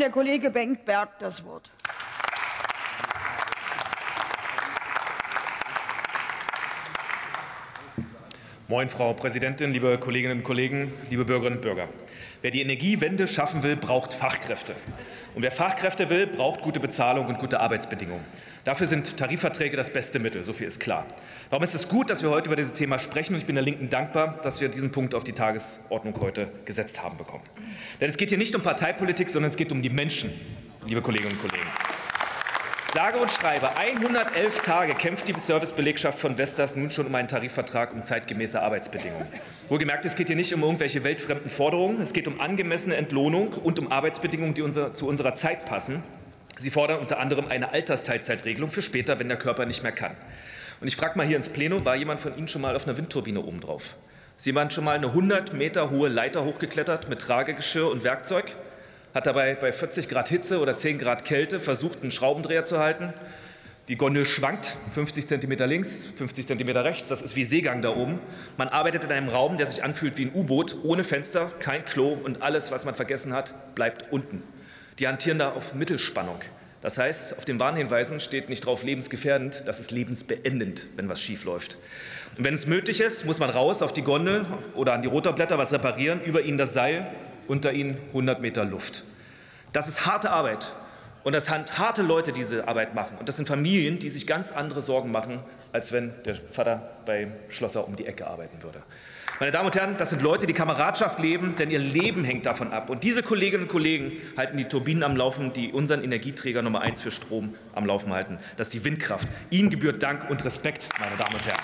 der Kollege Benkberg das Wort. Moin, Frau Präsidentin, liebe Kolleginnen und Kollegen, liebe Bürgerinnen und Bürger. Wer die Energiewende schaffen will, braucht Fachkräfte. Und wer Fachkräfte will, braucht gute Bezahlung und gute Arbeitsbedingungen. Dafür sind Tarifverträge das beste Mittel, so viel ist klar. Darum ist es gut, dass wir heute über dieses Thema sprechen. Und ich bin der Linken dankbar, dass wir diesen Punkt auf die Tagesordnung heute gesetzt haben bekommen. Denn es geht hier nicht um Parteipolitik, sondern es geht um die Menschen, liebe Kolleginnen und Kollegen. Sage und schreibe, 111 Tage kämpft die Servicebelegschaft von Vestas nun schon um einen Tarifvertrag um zeitgemäße Arbeitsbedingungen. Wohlgemerkt, es geht hier nicht um irgendwelche weltfremden Forderungen. Es geht um angemessene Entlohnung und um Arbeitsbedingungen, die unser, zu unserer Zeit passen. Sie fordern unter anderem eine Altersteilzeitregelung für später, wenn der Körper nicht mehr kann. Und ich frage mal hier ins Plenum, war jemand von Ihnen schon mal auf einer Windturbine oben drauf? Ist jemand schon mal eine 100 Meter hohe Leiter hochgeklettert mit Tragegeschirr und Werkzeug? hat dabei bei 40 Grad Hitze oder 10 Grad Kälte versucht, einen Schraubendreher zu halten. Die Gondel schwankt 50 cm links, 50 cm rechts. Das ist wie Seegang da oben. Man arbeitet in einem Raum, der sich anfühlt wie ein U-Boot, ohne Fenster, kein Klo und alles, was man vergessen hat, bleibt unten. Die hantieren da auf Mittelspannung. Das heißt, auf den Warnhinweisen steht nicht drauf lebensgefährdend, das ist lebensbeendend, wenn was schief läuft. Und wenn es möglich ist, muss man raus auf die Gondel oder an die Rotorblätter was reparieren, über ihnen das Seil unter ihnen 100 Meter Luft. Das ist harte Arbeit. Und das sind harte Leute, die diese Arbeit machen. Und das sind Familien, die sich ganz andere Sorgen machen, als wenn der Vater beim Schlosser um die Ecke arbeiten würde. Meine Damen und Herren, das sind Leute, die Kameradschaft leben, denn ihr Leben hängt davon ab. Und diese Kolleginnen und Kollegen halten die Turbinen am Laufen, die unseren Energieträger Nummer eins für Strom am Laufen halten. Das ist die Windkraft. Ihnen gebührt Dank und Respekt, meine Damen und Herren.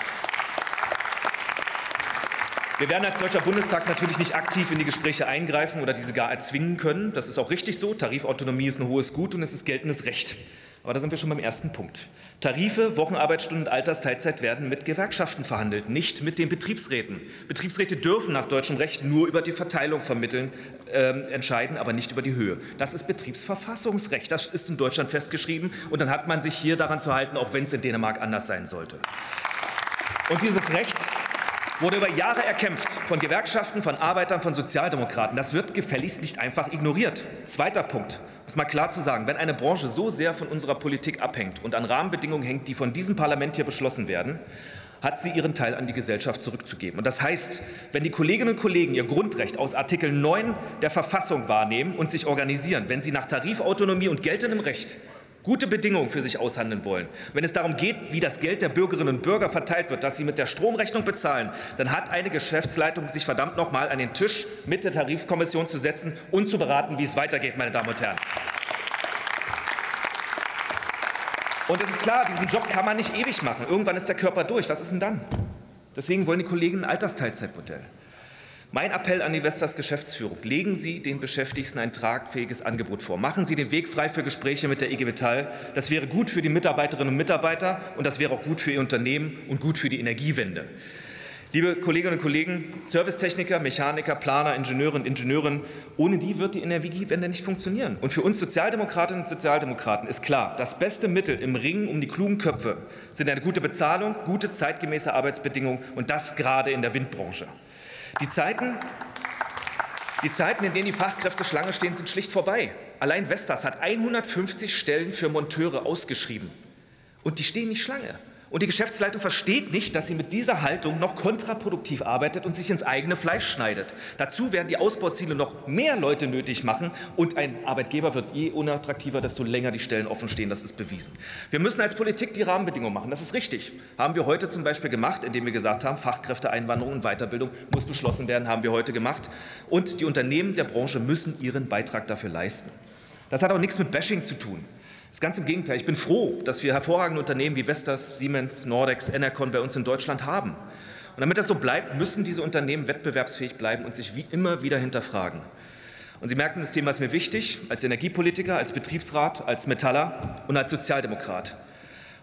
Wir werden als Deutscher Bundestag natürlich nicht aktiv in die Gespräche eingreifen oder diese gar erzwingen können. Das ist auch richtig so. Tarifautonomie ist ein hohes Gut und es ist geltendes Recht. Aber da sind wir schon beim ersten Punkt. Tarife, Wochenarbeitsstunden und Altersteilzeit werden mit Gewerkschaften verhandelt, nicht mit den Betriebsräten. Betriebsräte dürfen nach deutschem Recht nur über die Verteilung vermitteln, äh, entscheiden, aber nicht über die Höhe. Das ist Betriebsverfassungsrecht. Das ist in Deutschland festgeschrieben. Und dann hat man sich hier daran zu halten, auch wenn es in Dänemark anders sein sollte. Und dieses Recht wurde über Jahre erkämpft von Gewerkschaften, von Arbeitern, von Sozialdemokraten. Das wird gefälligst nicht einfach ignoriert. Zweiter Punkt, ist mal klar zu sagen, wenn eine Branche so sehr von unserer Politik abhängt und an Rahmenbedingungen hängt, die von diesem Parlament hier beschlossen werden, hat sie ihren Teil an die Gesellschaft zurückzugeben. Und das heißt, wenn die Kolleginnen und Kollegen ihr Grundrecht aus Artikel 9 der Verfassung wahrnehmen und sich organisieren, wenn sie nach Tarifautonomie und geltendem Recht gute Bedingungen für sich aushandeln wollen, wenn es darum geht, wie das Geld der Bürgerinnen und Bürger verteilt wird, dass sie mit der Stromrechnung bezahlen, dann hat eine Geschäftsleitung sich verdammt noch mal an den Tisch mit der Tarifkommission zu setzen und zu beraten, wie es weitergeht, meine Damen und Herren. Und es ist klar, diesen Job kann man nicht ewig machen. Irgendwann ist der Körper durch. Was ist denn dann? Deswegen wollen die Kollegen ein Altersteilzeitmodell. Mein Appell an die Vestas Geschäftsführung, legen Sie den Beschäftigten ein tragfähiges Angebot vor. Machen Sie den Weg frei für Gespräche mit der IG Metall. Das wäre gut für die Mitarbeiterinnen und Mitarbeiter und das wäre auch gut für Ihr Unternehmen und gut für die Energiewende. Liebe Kolleginnen und Kollegen, Servicetechniker, Mechaniker, Planer, Ingenieure und Ingenieurinnen, ohne die wird die Energiewende nicht funktionieren. Und für uns Sozialdemokratinnen und Sozialdemokraten ist klar, das beste Mittel im Ringen um die klugen Köpfe sind eine gute Bezahlung, gute zeitgemäße Arbeitsbedingungen und das gerade in der Windbranche. Die Zeiten, die Zeiten, in denen die Fachkräfte Schlange stehen, sind schlicht vorbei. Allein Vestas hat 150 Stellen für Monteure ausgeschrieben. Und die stehen nicht Schlange. Und die Geschäftsleitung versteht nicht, dass sie mit dieser Haltung noch kontraproduktiv arbeitet und sich ins eigene Fleisch schneidet. Dazu werden die Ausbauziele noch mehr Leute nötig machen und ein Arbeitgeber wird je unattraktiver, desto länger die Stellen offen stehen. Das ist bewiesen. Wir müssen als Politik die Rahmenbedingungen machen. Das ist richtig. Haben wir heute zum Beispiel gemacht, indem wir gesagt haben, Fachkräfteeinwanderung und Weiterbildung muss beschlossen werden, haben wir heute gemacht. Und die Unternehmen der Branche müssen ihren Beitrag dafür leisten. Das hat auch nichts mit Bashing zu tun. Ist ganz im Gegenteil. Ich bin froh, dass wir hervorragende Unternehmen wie Vestas, Siemens, Nordex, Enercon bei uns in Deutschland haben. Und damit das so bleibt, müssen diese Unternehmen wettbewerbsfähig bleiben und sich wie immer wieder hinterfragen. Und Sie merken, das Thema ist mir wichtig, als Energiepolitiker, als Betriebsrat, als Metaller und als Sozialdemokrat.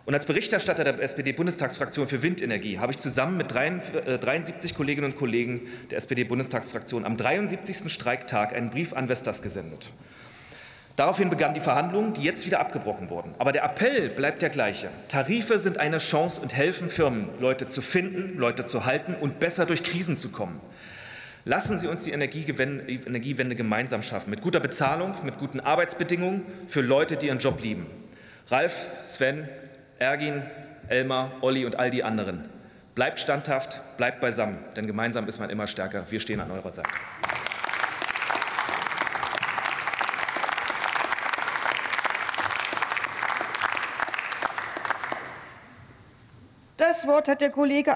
Und als Berichterstatter der SPD-Bundestagsfraktion für Windenergie habe ich zusammen mit 73 äh, Kolleginnen und Kollegen der SPD-Bundestagsfraktion am 73. Streiktag einen Brief an Vestas gesendet. Daraufhin begannen die Verhandlungen, die jetzt wieder abgebrochen wurden. Aber der Appell bleibt der gleiche. Tarife sind eine Chance und helfen Firmen, Leute zu finden, Leute zu halten und besser durch Krisen zu kommen. Lassen Sie uns die Energiewende gemeinsam schaffen, mit guter Bezahlung, mit guten Arbeitsbedingungen für Leute, die ihren Job lieben. Ralf, Sven, Ergin, Elmar, Olli und all die anderen. Bleibt standhaft, bleibt beisammen, denn gemeinsam ist man immer stärker. Wir stehen an eurer Seite. Das Wort hat der Kollege